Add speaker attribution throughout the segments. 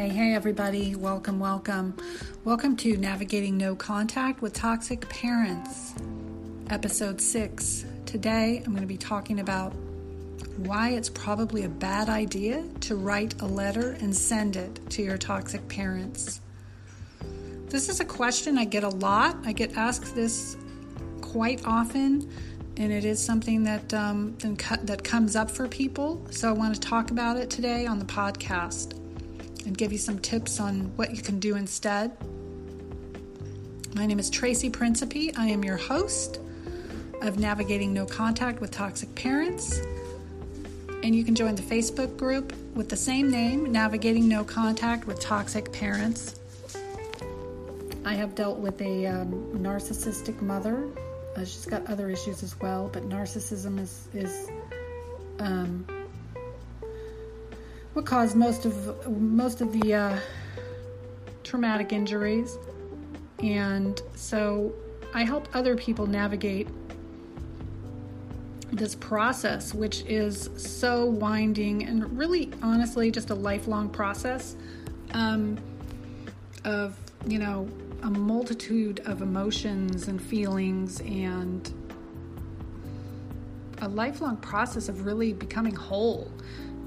Speaker 1: Hey, hey, everybody. Welcome, welcome. Welcome to Navigating No Contact with Toxic Parents, episode six. Today, I'm going to be talking about why it's probably a bad idea to write a letter and send it to your toxic parents. This is a question I get a lot. I get asked this quite often, and it is something that um, that comes up for people. So I want to talk about it today on the podcast and give you some tips on what you can do instead. My name is Tracy Principe. I am your host of Navigating No Contact with Toxic Parents. And you can join the Facebook group with the same name, Navigating No Contact with Toxic Parents. I have dealt with a um, narcissistic mother. Uh, she's got other issues as well, but narcissism is, is um, what caused most of most of the uh, traumatic injuries, and so I help other people navigate this process, which is so winding and really, honestly, just a lifelong process um, of you know a multitude of emotions and feelings and a lifelong process of really becoming whole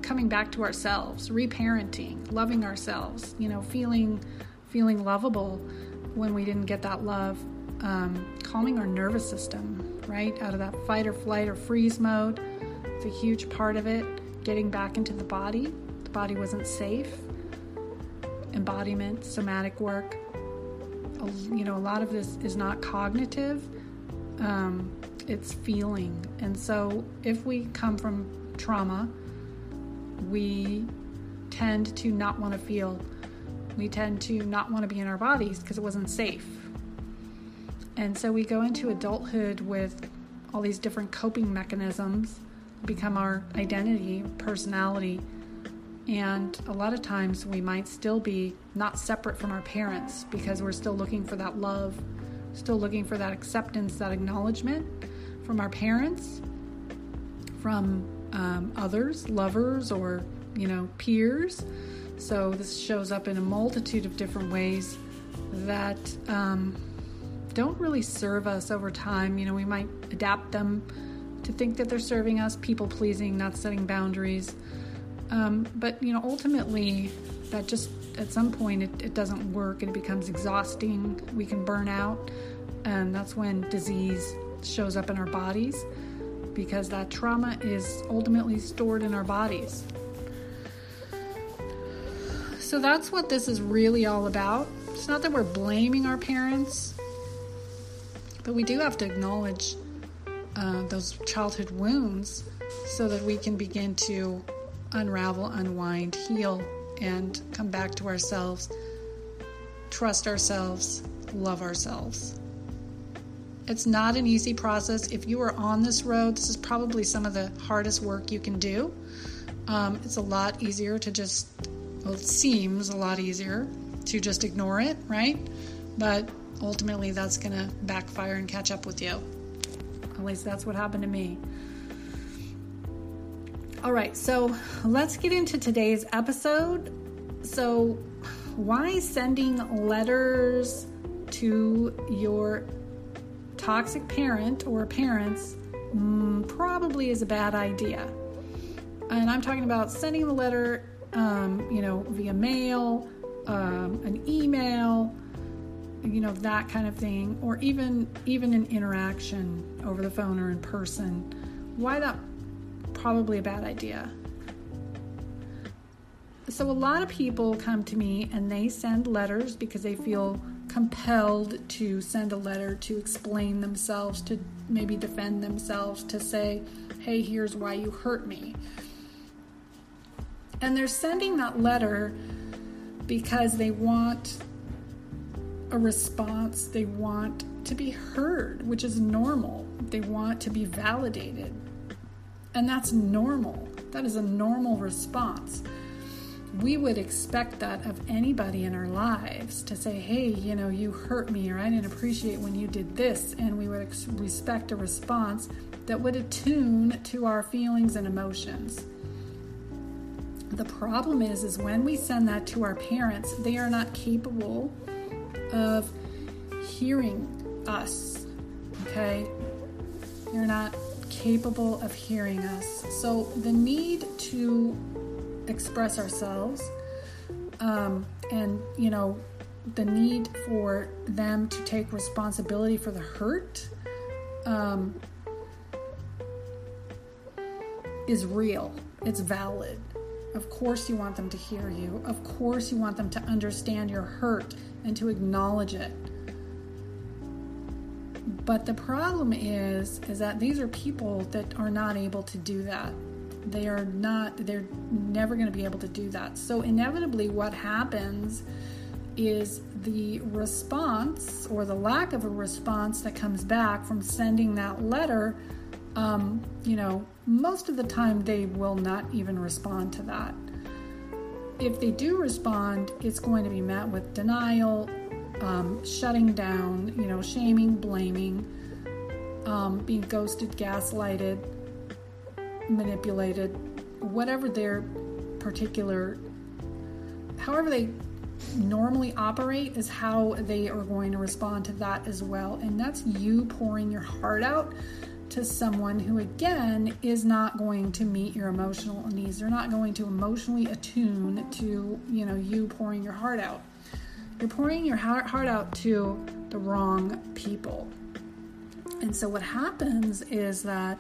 Speaker 1: coming back to ourselves, reparenting, loving ourselves, you know, feeling feeling lovable when we didn't get that love, um, calming our nervous system, right, out of that fight or flight or freeze mode. It's a huge part of it. Getting back into the body. The body wasn't safe. Embodiment, somatic work. You know, a lot of this is not cognitive. Um, it's feeling. And so, if we come from trauma, we tend to not want to feel. We tend to not want to be in our bodies because it wasn't safe. And so we go into adulthood with all these different coping mechanisms, become our identity, personality. And a lot of times we might still be not separate from our parents because we're still looking for that love, still looking for that acceptance, that acknowledgement from our parents, from um, others, lovers, or you know peers. So this shows up in a multitude of different ways that um, don't really serve us over time. You know, we might adapt them to think that they're serving us, people pleasing, not setting boundaries. Um, but you know, ultimately, that just at some point it, it doesn't work and it becomes exhausting. We can burn out, and that's when disease shows up in our bodies because that trauma is ultimately stored in our bodies. So that's what this is really all about. It's not that we're blaming our parents, but we do have to acknowledge uh, those childhood wounds so that we can begin to unravel, unwind, heal, and come back to ourselves, trust ourselves, love ourselves. It's not an easy process. If you are on this road, this is probably some of the hardest work you can do. Um, it's a lot easier to just, well, it seems a lot easier to just ignore it, right? But ultimately, that's going to backfire and catch up with you. At least that's what happened to me. All right, so let's get into today's episode. So, why sending letters to your toxic parent or parents mm, probably is a bad idea. And I'm talking about sending the letter, um, you know, via mail, um, an email, you know, that kind of thing, or even even an interaction over the phone or in person. Why that probably a bad idea. So a lot of people come to me and they send letters because they feel compelled to send a letter to explain themselves, to maybe defend themselves, to say, hey, here's why you hurt me. And they're sending that letter because they want a response, they want to be heard, which is normal. They want to be validated. And that's normal. That is a normal response we would expect that of anybody in our lives to say, hey, you know, you hurt me, or I didn't appreciate when you did this. And we would ex- respect a response that would attune to our feelings and emotions. The problem is is when we send that to our parents, they are not capable of hearing us. Okay? They're not capable of hearing us. So the need to express ourselves um, and, you know, the need for them to take responsibility for the hurt um, is real. It's valid. Of course, you want them to hear you. Of course, you want them to understand your hurt and to acknowledge it. But the problem is is that these are people that are not able to do that. They are not they're never going to be able to do that. So inevitably what happens is the response or the lack of a response that comes back from sending that letter um, you know, most of the time they will not even respond to that. If they do respond, it's going to be met with denial, um, shutting down, you know, shaming, blaming, um, being ghosted, gaslighted, manipulated, whatever their particular, however they normally operate is how they are going to respond to that as well. And that's you pouring your heart out to someone who again is not going to meet your emotional needs. They're not going to emotionally attune to you know you pouring your heart out. You're pouring your heart out to the wrong people. And so what happens is that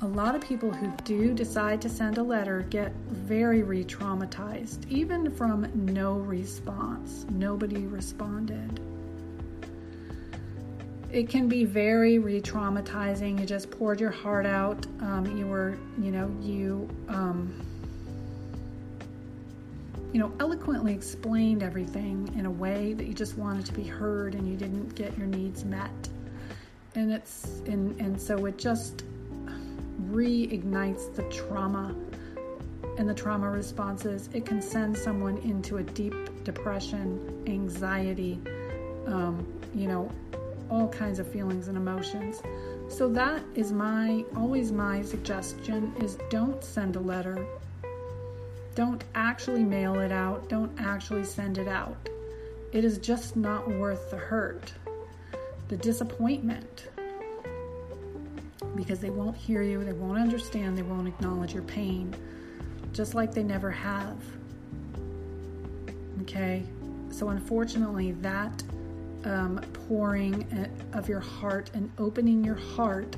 Speaker 1: a lot of people who do decide to send a letter get very re traumatized, even from no response. Nobody responded it can be very re-traumatizing. You just poured your heart out. Um, you were, you know, you, um, you know, eloquently explained everything in a way that you just wanted to be heard, and you didn't get your needs met. And it's, and and so it just reignites the trauma and the trauma responses. It can send someone into a deep depression, anxiety, um, you know, all kinds of feelings and emotions. So that is my always my suggestion is don't send a letter. Don't actually mail it out. Don't actually send it out. It is just not worth the hurt, the disappointment. Because they won't hear you, they won't understand, they won't acknowledge your pain, just like they never have. Okay? So, unfortunately, that um, pouring of your heart and opening your heart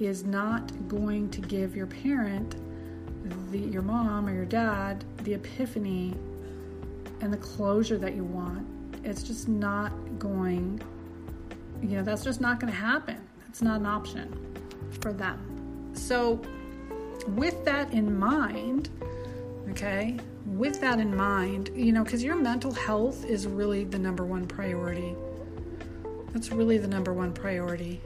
Speaker 1: is not going to give your parent, the, your mom or your dad, the epiphany and the closure that you want. It's just not going, you know, that's just not going to happen. It's not an option for them. So, with that in mind, okay, with that in mind, you know, because your mental health is really the number one priority. That's really the number one priority.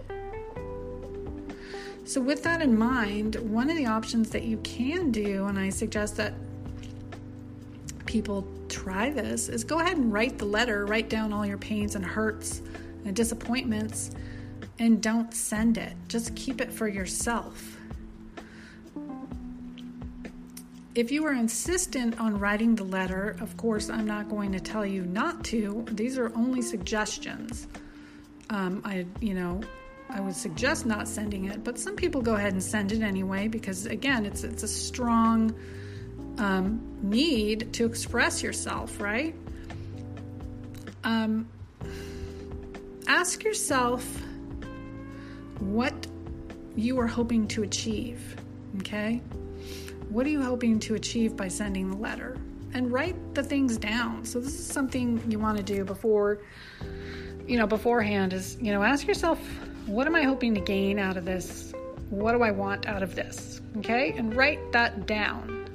Speaker 1: So, with that in mind, one of the options that you can do, and I suggest that people try this, is go ahead and write the letter, write down all your pains and hurts and disappointments, and don't send it. Just keep it for yourself. If you are insistent on writing the letter, of course, I'm not going to tell you not to. These are only suggestions um, I, you know, I would suggest not sending it, but some people go ahead and send it anyway because, again, it's it's a strong um, need to express yourself, right? Um, ask yourself what you are hoping to achieve. Okay, what are you hoping to achieve by sending the letter? And write the things down. So this is something you want to do before you know, beforehand is, you know, ask yourself, what am I hoping to gain out of this? What do I want out of this? Okay? And write that down.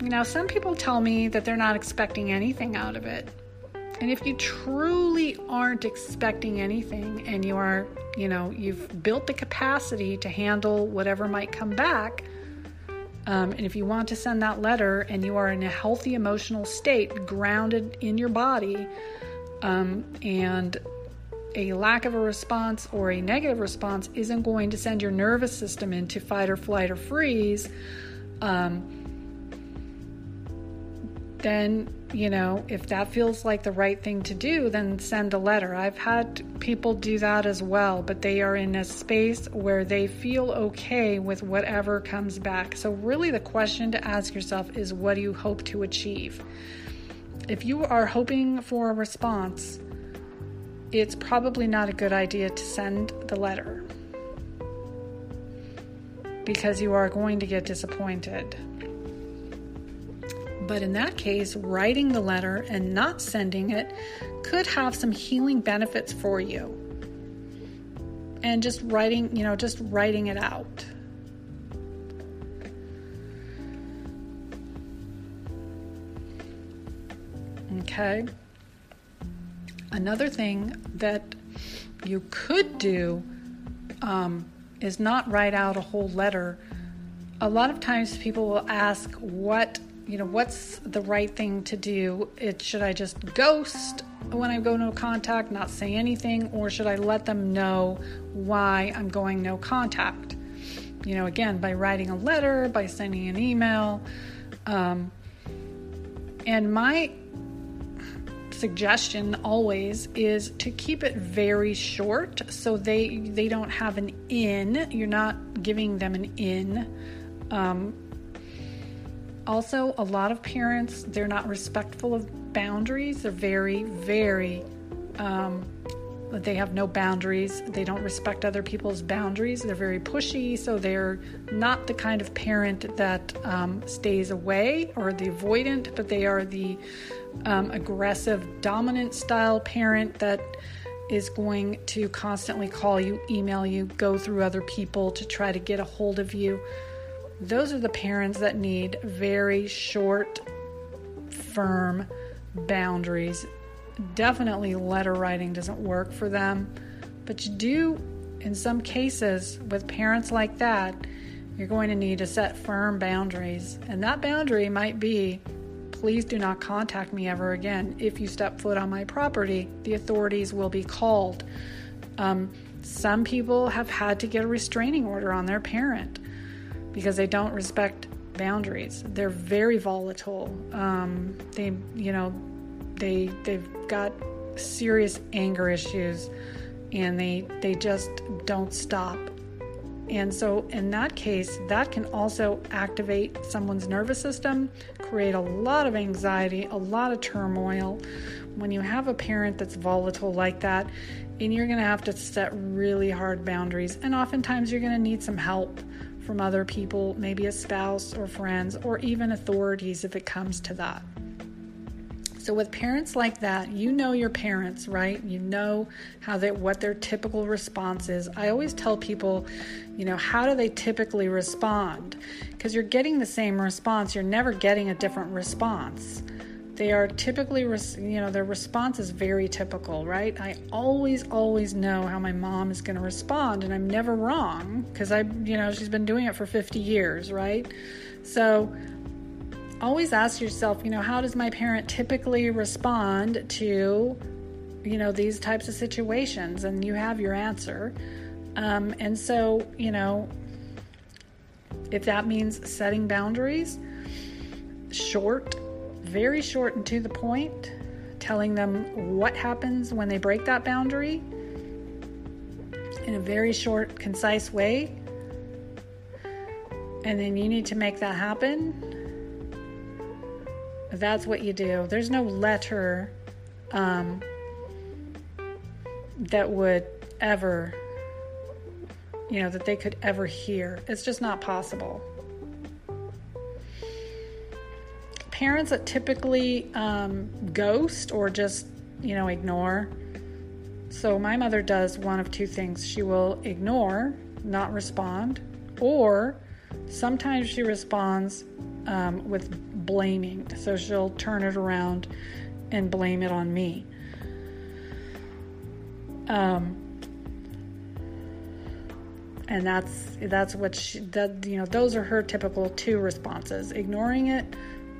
Speaker 1: Now, some people tell me that they're not expecting anything out of it. And if you truly aren't expecting anything and you are, you know, you've built the capacity to handle whatever might come back, um, and if you want to send that letter and you are in a healthy emotional state, grounded in your body, um, and a lack of a response or a negative response isn't going to send your nervous system into fight or flight or freeze. Um, then, you know, if that feels like the right thing to do, then send a letter. I've had people do that as well, but they are in a space where they feel okay with whatever comes back. So, really, the question to ask yourself is what do you hope to achieve? If you are hoping for a response, it's probably not a good idea to send the letter because you are going to get disappointed. But in that case, writing the letter and not sending it could have some healing benefits for you. And just writing, you know, just writing it out. Okay. Another thing that you could do um, is not write out a whole letter. A lot of times people will ask, What you know, what's the right thing to do? It should I just ghost when I go no contact, not say anything, or should I let them know why I'm going no contact? You know, again, by writing a letter, by sending an email. Um, and my suggestion always is to keep it very short so they they don't have an in you're not giving them an in um, also, a lot of parents, they're not respectful of boundaries. They're very, very, um, they have no boundaries. They don't respect other people's boundaries. They're very pushy, so they're not the kind of parent that um, stays away or the avoidant, but they are the um, aggressive, dominant style parent that is going to constantly call you, email you, go through other people to try to get a hold of you. Those are the parents that need very short, firm boundaries. Definitely, letter writing doesn't work for them, but you do, in some cases, with parents like that, you're going to need to set firm boundaries. And that boundary might be please do not contact me ever again. If you step foot on my property, the authorities will be called. Um, some people have had to get a restraining order on their parent because they don't respect boundaries. They're very volatile. Um, they, you know, they they've got serious anger issues, and they they just don't stop. And so, in that case, that can also activate someone's nervous system, create a lot of anxiety, a lot of turmoil. When you have a parent that's volatile like that, and you're going to have to set really hard boundaries, and oftentimes you're going to need some help from other people, maybe a spouse or friends, or even authorities if it comes to that. So with parents like that, you know your parents, right? You know how they what their typical response is. I always tell people, you know, how do they typically respond? Because you're getting the same response, you're never getting a different response. They are typically, you know, their response is very typical, right? I always, always know how my mom is going to respond, and I'm never wrong because I, you know, she's been doing it for 50 years, right? So always ask yourself, you know, how does my parent typically respond to, you know, these types of situations? And you have your answer. Um, and so, you know, if that means setting boundaries, short very short and to the point, telling them what happens when they break that boundary in a very short, concise way. And then you need to make that happen. That's what you do. There's no letter um, that would ever, you know, that they could ever hear. It's just not possible. Parents that typically um, ghost or just, you know, ignore. So my mother does one of two things. She will ignore, not respond, or sometimes she responds um, with blaming. So she'll turn it around and blame it on me. Um, and that's that's what she that you know those are her typical two responses: ignoring it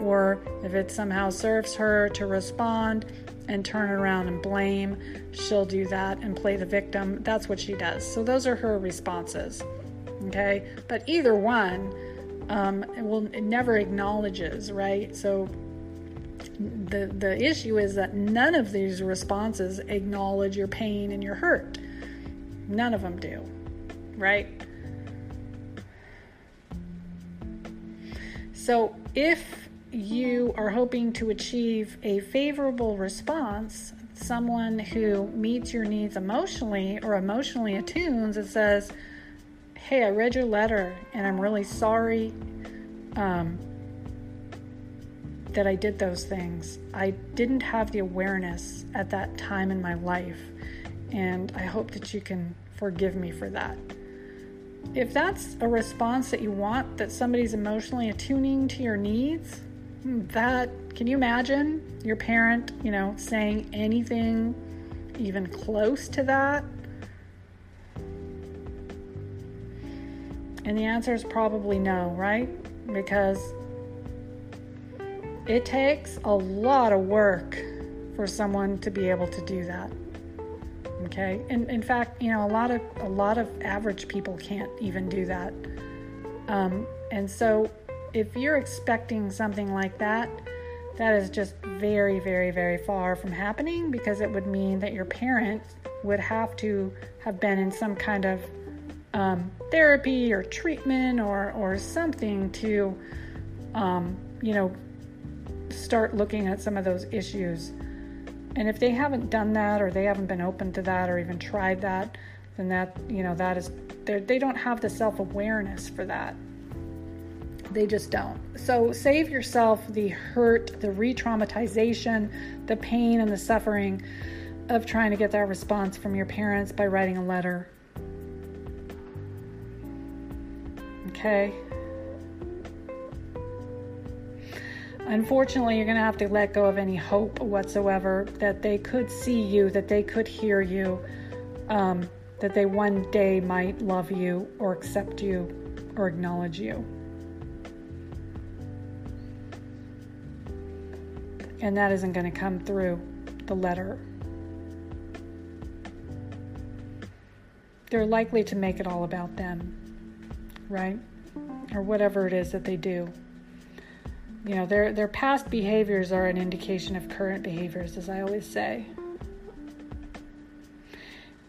Speaker 1: or if it somehow serves her to respond and turn around and blame, she'll do that and play the victim. That's what she does. So those are her responses. Okay, but either one, um, it will it never acknowledges, right? So the the issue is that none of these responses acknowledge your pain and your hurt. None of them do. Right? So if you are hoping to achieve a favorable response, someone who meets your needs emotionally or emotionally attunes and says, Hey, I read your letter and I'm really sorry um, that I did those things. I didn't have the awareness at that time in my life, and I hope that you can forgive me for that. If that's a response that you want, that somebody's emotionally attuning to your needs, that can you imagine your parent, you know, saying anything even close to that? And the answer is probably no, right? Because it takes a lot of work for someone to be able to do that. Okay? And in fact, you know, a lot of a lot of average people can't even do that. Um, and so if you're expecting something like that, that is just very, very, very far from happening because it would mean that your parent would have to have been in some kind of um, therapy or treatment or, or something to, um, you know, start looking at some of those issues. And if they haven't done that or they haven't been open to that or even tried that, then that, you know, that is, they don't have the self awareness for that. They just don't. So save yourself the hurt, the re traumatization, the pain, and the suffering of trying to get that response from your parents by writing a letter. Okay? Unfortunately, you're going to have to let go of any hope whatsoever that they could see you, that they could hear you, um, that they one day might love you or accept you or acknowledge you. And that isn't going to come through the letter. They're likely to make it all about them, right? Or whatever it is that they do. You know, their their past behaviors are an indication of current behaviors, as I always say.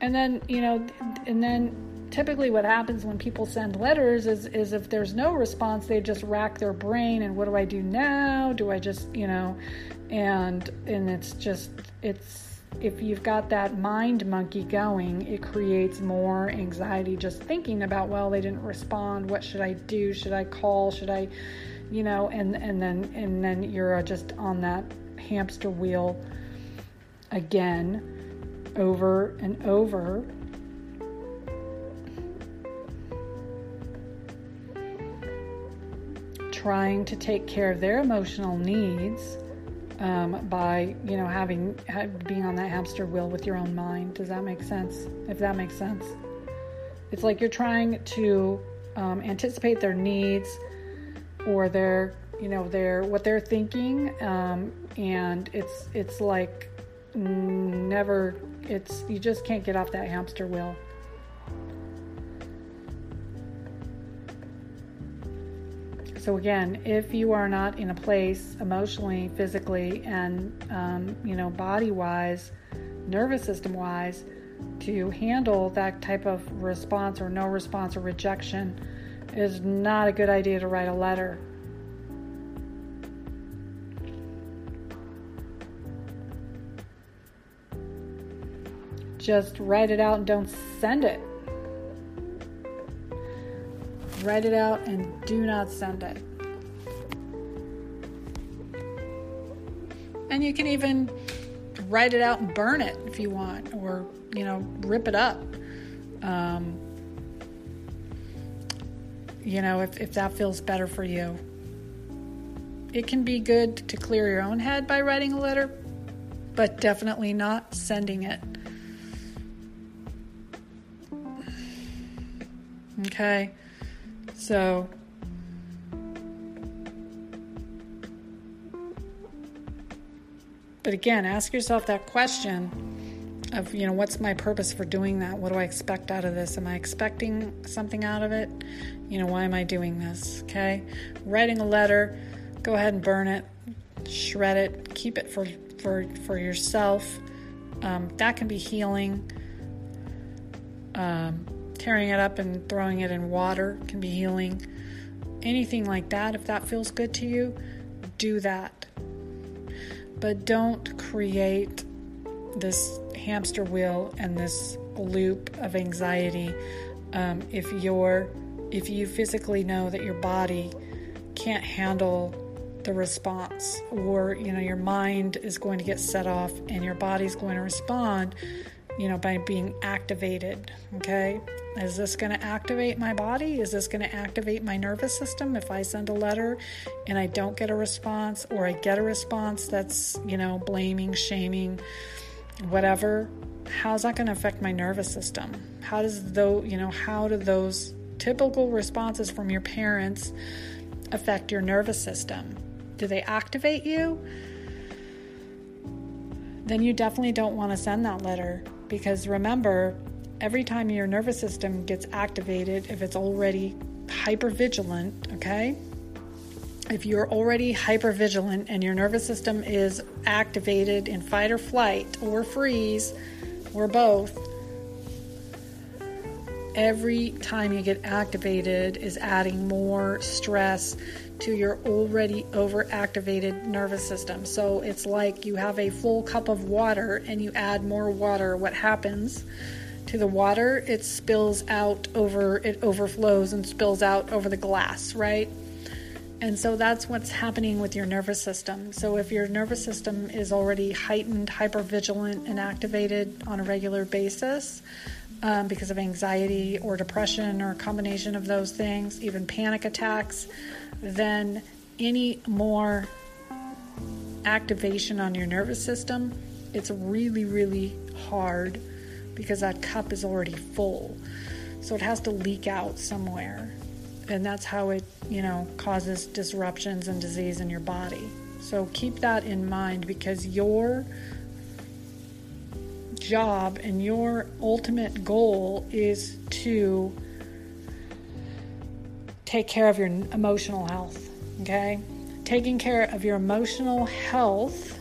Speaker 1: And then, you know, and then typically what happens when people send letters is is if there's no response, they just rack their brain and what do I do now? Do I just, you know, and and it's just it's if you've got that mind monkey going, it creates more anxiety just thinking about, well, they didn't respond. What should I do? Should I call? Should I, you know, and and then and then you're just on that hamster wheel again over and over. Trying to take care of their emotional needs um, by you know having being on that hamster wheel with your own mind. Does that make sense? If that makes sense, it's like you're trying to um, anticipate their needs or their you know their what they're thinking, um, and it's it's like never. It's you just can't get off that hamster wheel. So again, if you are not in a place emotionally, physically, and um, you know, body-wise, nervous system-wise, to handle that type of response or no response or rejection, is not a good idea to write a letter. Just write it out and don't send it. Write it out and do not send it. And you can even write it out and burn it if you want, or, you know, rip it up. Um, you know, if, if that feels better for you. It can be good to clear your own head by writing a letter, but definitely not sending it. Okay. So, but again, ask yourself that question of, you know, what's my purpose for doing that? What do I expect out of this? Am I expecting something out of it? You know, why am I doing this? Okay. Writing a letter, go ahead and burn it. shred it, keep it for for for yourself. Um, that can be healing. Um, tearing it up and throwing it in water can be healing. Anything like that, if that feels good to you, do that. But don't create this hamster wheel and this loop of anxiety um, if you're if you physically know that your body can't handle the response or you know your mind is going to get set off and your body's going to respond you know by being activated okay? Is this going to activate my body? Is this going to activate my nervous system if i send a letter and i don't get a response or i get a response that's you know blaming shaming whatever? How's that going to affect my nervous system? How does though you know how do those typical responses from your parents affect your nervous system? Do they activate you? Then you definitely don't want to send that letter because remember, every time your nervous system gets activated, if it's already hyper vigilant, okay? If you're already hyper vigilant and your nervous system is activated in fight or flight or freeze or both, every time you get activated is adding more stress to your already overactivated nervous system. So it's like you have a full cup of water and you add more water. What happens to the water? It spills out over, it overflows and spills out over the glass, right? And so that's what's happening with your nervous system. So if your nervous system is already heightened, hypervigilant, and activated on a regular basis, um, because of anxiety or depression or a combination of those things, even panic attacks, then any more activation on your nervous system, it's really, really hard because that cup is already full. So it has to leak out somewhere. And that's how it, you know, causes disruptions and disease in your body. So keep that in mind because your job and your ultimate goal is to take care of your emotional health. Okay? Taking care of your emotional health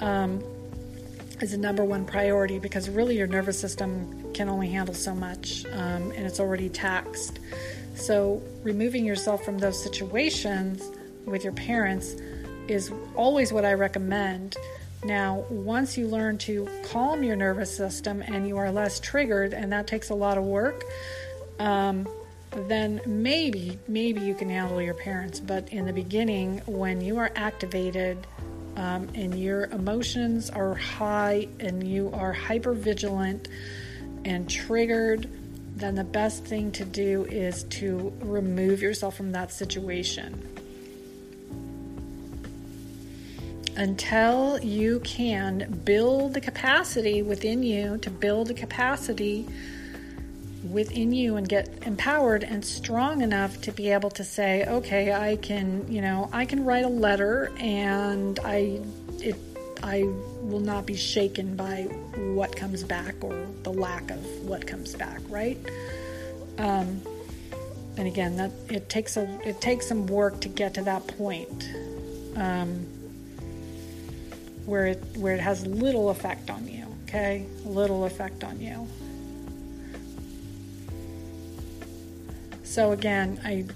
Speaker 1: um, is a number one priority because really your nervous system can only handle so much um, and it's already taxed. So, removing yourself from those situations with your parents is always what I recommend. Now, once you learn to calm your nervous system and you are less triggered, and that takes a lot of work, um, then maybe, maybe you can handle your parents. But in the beginning, when you are activated um, and your emotions are high and you are hyper vigilant and triggered, then the best thing to do is to remove yourself from that situation. Until you can build the capacity within you to build a capacity within you and get empowered and strong enough to be able to say, okay, I can, you know, I can write a letter and I it I will not be shaken by what comes back or the lack of what comes back, right? Um, and again, that it takes a it takes some work to get to that point, um, where it where it has little effect on you. Okay, little effect on you. So, again, I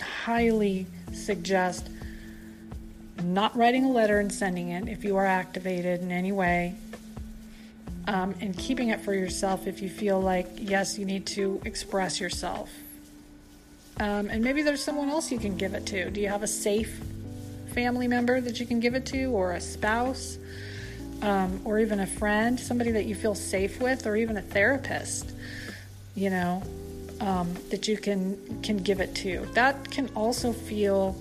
Speaker 1: highly suggest not writing a letter and sending it if you are activated in any way, um, and keeping it for yourself if you feel like, yes, you need to express yourself. Um, and maybe there's someone else you can give it to. Do you have a safe family member that you can give it to, or a spouse, um, or even a friend, somebody that you feel safe with, or even a therapist? You know, um, that you can can give it to. That can also feel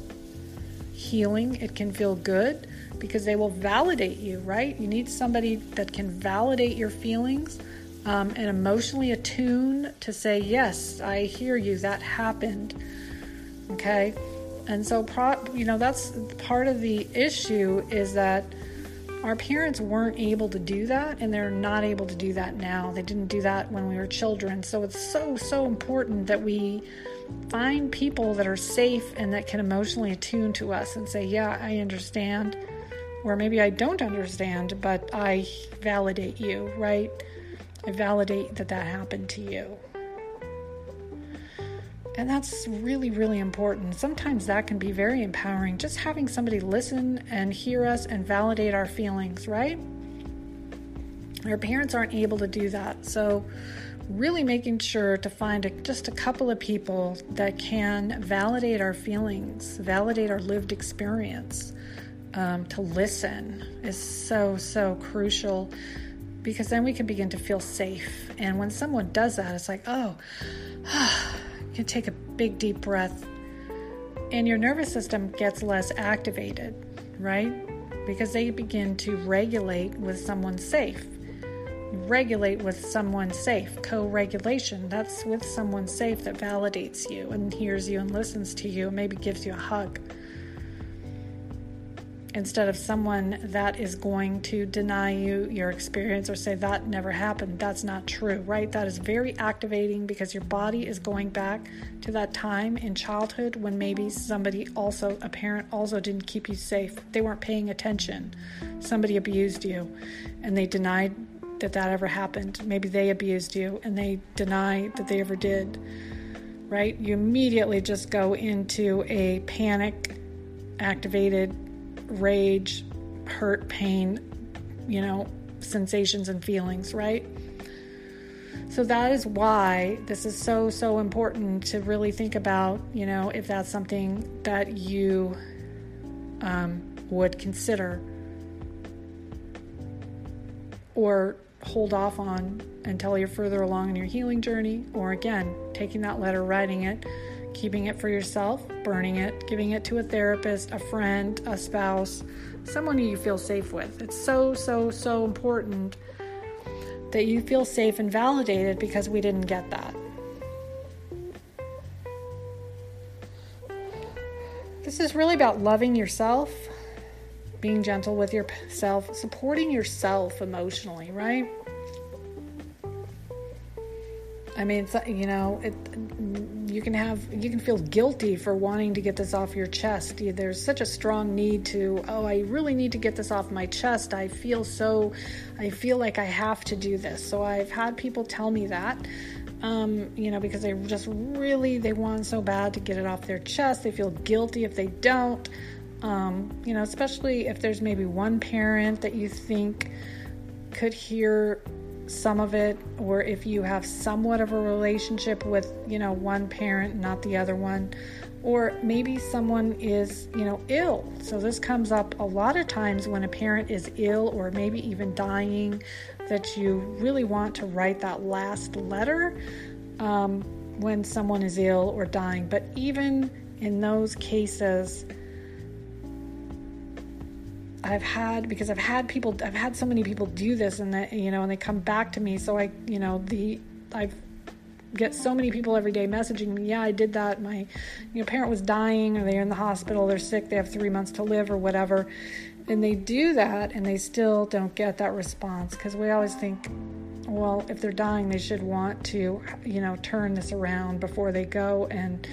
Speaker 1: healing. It can feel good because they will validate you, right? You need somebody that can validate your feelings um, and emotionally attune to say, "Yes, I hear you. That happened." Okay, and so you know that's part of the issue is that our parents weren't able to do that, and they're not able to do that now. They didn't do that when we were children. So it's so, so important that we find people that are safe and that can emotionally attune to us and say, Yeah, I understand. Or maybe I don't understand, but I validate you, right? I validate that that happened to you. And that's really, really important. Sometimes that can be very empowering, just having somebody listen and hear us and validate our feelings, right? Our parents aren't able to do that. So, really making sure to find a, just a couple of people that can validate our feelings, validate our lived experience, um, to listen is so, so crucial because then we can begin to feel safe. And when someone does that, it's like, oh, you take a big, deep breath, and your nervous system gets less activated, right? Because they begin to regulate with someone safe regulate with someone safe. Co regulation, that's with someone safe that validates you and hears you and listens to you and maybe gives you a hug. Instead of someone that is going to deny you your experience or say that never happened. That's not true, right? That is very activating because your body is going back to that time in childhood when maybe somebody also, a parent also didn't keep you safe. They weren't paying attention. Somebody abused you and they denied that that ever happened. Maybe they abused you and they deny that they ever did, right? You immediately just go into a panic activated rage, hurt, pain, you know, sensations and feelings, right? So that is why this is so, so important to really think about, you know, if that's something that you um, would consider or hold off on until you're further along in your healing journey, or again, taking that letter, writing it, keeping it for yourself, burning it, giving it to a therapist, a friend, a spouse, someone you feel safe with. It's so, so, so important that you feel safe and validated because we didn't get that. This is really about loving yourself being gentle with yourself, supporting yourself emotionally, right? I mean, you know, it, you can have you can feel guilty for wanting to get this off your chest. There's such a strong need to, oh, I really need to get this off my chest. I feel so, I feel like I have to do this. So I've had people tell me that, um, you know, because they just really they want so bad to get it off their chest. They feel guilty if they don't. Um, you know, especially if there's maybe one parent that you think could hear some of it, or if you have somewhat of a relationship with, you know, one parent, not the other one, or maybe someone is, you know, ill. So this comes up a lot of times when a parent is ill or maybe even dying, that you really want to write that last letter um, when someone is ill or dying. But even in those cases, I've had because I've had people I've had so many people do this and that you know and they come back to me. So I you know the I've get so many people every day messaging me yeah I did that. My you know parent was dying or they're in the hospital they're sick they have 3 months to live or whatever. And they do that and they still don't get that response because we always think well if they're dying they should want to you know turn this around before they go. And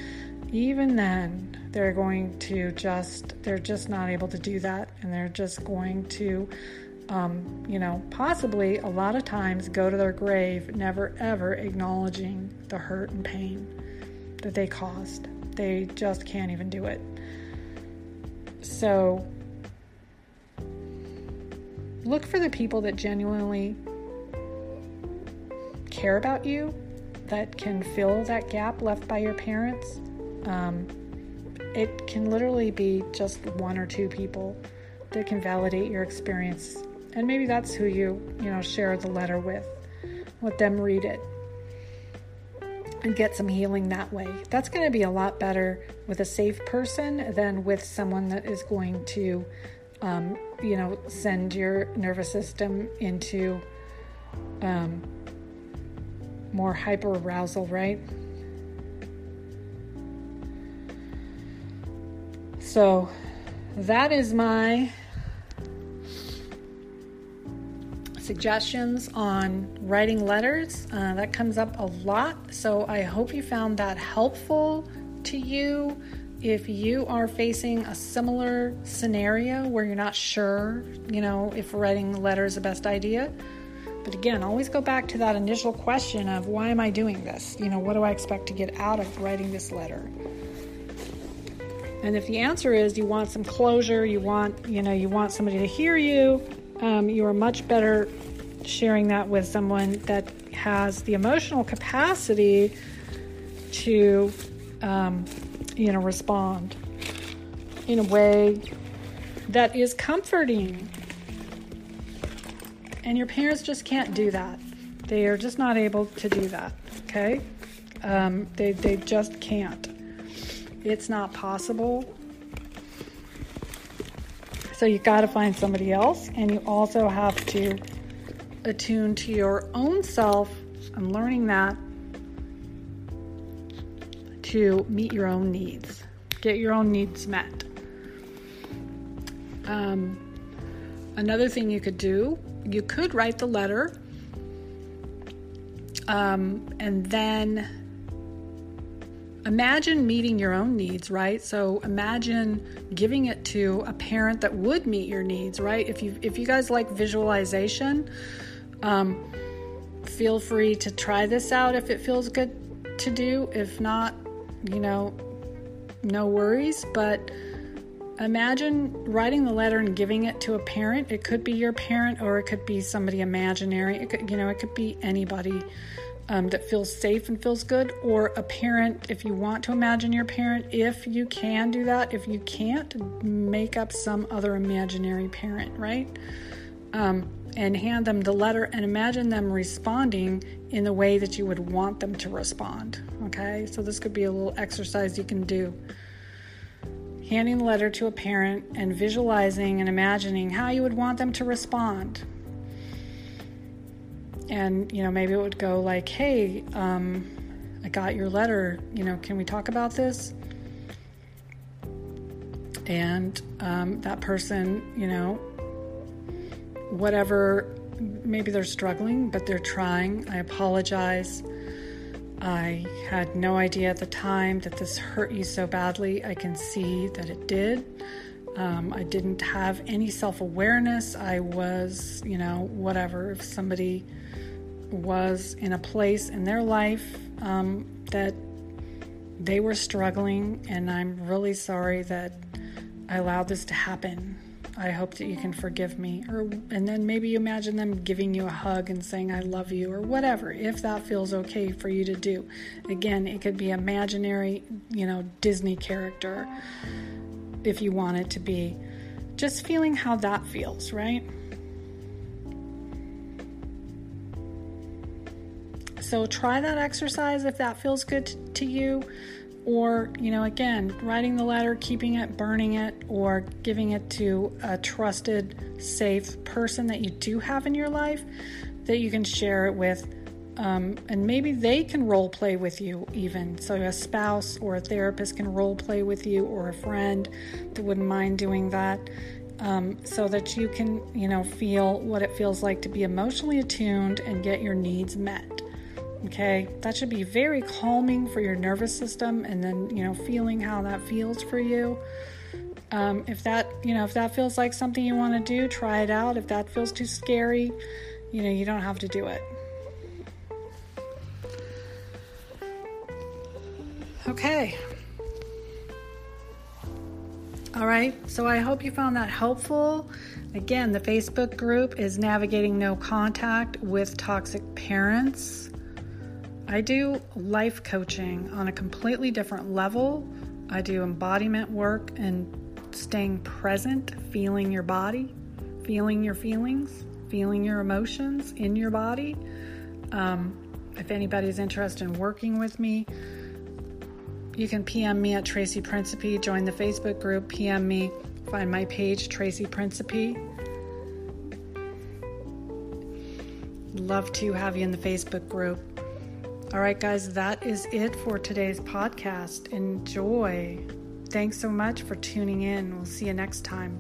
Speaker 1: even then they're going to just they're just not able to do that. And they're just going to um, you know possibly a lot of times go to their grave never ever acknowledging the hurt and pain that they caused. They just can't even do it. So look for the people that genuinely care about you that can fill that gap left by your parents. Um, it can literally be just one or two people that can validate your experience. And maybe that's who you, you know, share the letter with. Let them read it and get some healing that way. That's going to be a lot better with a safe person than with someone that is going to, um, you know, send your nervous system into um, more hyper arousal, right? So that is my suggestions on writing letters. Uh, that comes up a lot. So I hope you found that helpful to you. if you are facing a similar scenario where you're not sure, you know, if writing a letter is the best idea. But again, always go back to that initial question of why am I doing this? You know, what do I expect to get out of writing this letter? And if the answer is you want some closure, you want, you know, you want somebody to hear you, um, you are much better sharing that with someone that has the emotional capacity to, um, you know, respond in a way that is comforting. And your parents just can't do that. They are just not able to do that. Okay? Um, they, they just can't. It's not possible. So you got to find somebody else, and you also have to attune to your own self. I'm learning that to meet your own needs, get your own needs met. Um, another thing you could do, you could write the letter um, and then imagine meeting your own needs, right? So imagine giving it to a parent that would meet your needs, right? If you if you guys like visualization, um, feel free to try this out if it feels good to do. If not, you know, no worries. But imagine writing the letter and giving it to a parent. It could be your parent or it could be somebody imaginary. It could, you know, it could be anybody um, that feels safe and feels good, or a parent if you want to imagine your parent. If you can do that, if you can't, make up some other imaginary parent, right? Um, and hand them the letter and imagine them responding in the way that you would want them to respond. Okay, so this could be a little exercise you can do. Handing the letter to a parent and visualizing and imagining how you would want them to respond. And, you know, maybe it would go like, hey, um, I got your letter. You know, can we talk about this? And um, that person, you know, whatever, maybe they're struggling, but they're trying. I apologize. I had no idea at the time that this hurt you so badly. I can see that it did. Um, I didn't have any self awareness. I was, you know, whatever. If somebody was in a place in their life um, that they were struggling, and I'm really sorry that I allowed this to happen. I hope that you can forgive me. Or and then maybe you imagine them giving you a hug and saying I love you or whatever, if that feels okay for you to do. Again, it could be imaginary, you know, Disney character if you want it to be. Just feeling how that feels, right? So try that exercise if that feels good to you. Or you know again writing the letter keeping it burning it or giving it to a trusted safe person that you do have in your life that you can share it with um, and maybe they can role play with you even. So a spouse or a therapist can role play with you or a friend that wouldn't mind doing that um, so that you can you know feel what it feels like to be emotionally attuned and get your needs met Okay, that should be very calming for your nervous system, and then you know, feeling how that feels for you. Um, if that you know, if that feels like something you want to do, try it out. If that feels too scary, you know, you don't have to do it. Okay. All right, so I hope you found that helpful. Again, the Facebook group is Navigating No Contact with Toxic Parents. I do life coaching on a completely different level. I do embodiment work and staying present, feeling your body, feeling your feelings, feeling your emotions in your body. Um, if anybody's interested in working with me, you can PM me at Tracy Principe, join the Facebook group, PM me, find my page, Tracy Principe. Love to have you in the Facebook group. All right, guys, that is it for today's podcast. Enjoy. Thanks so much for tuning in. We'll see you next time.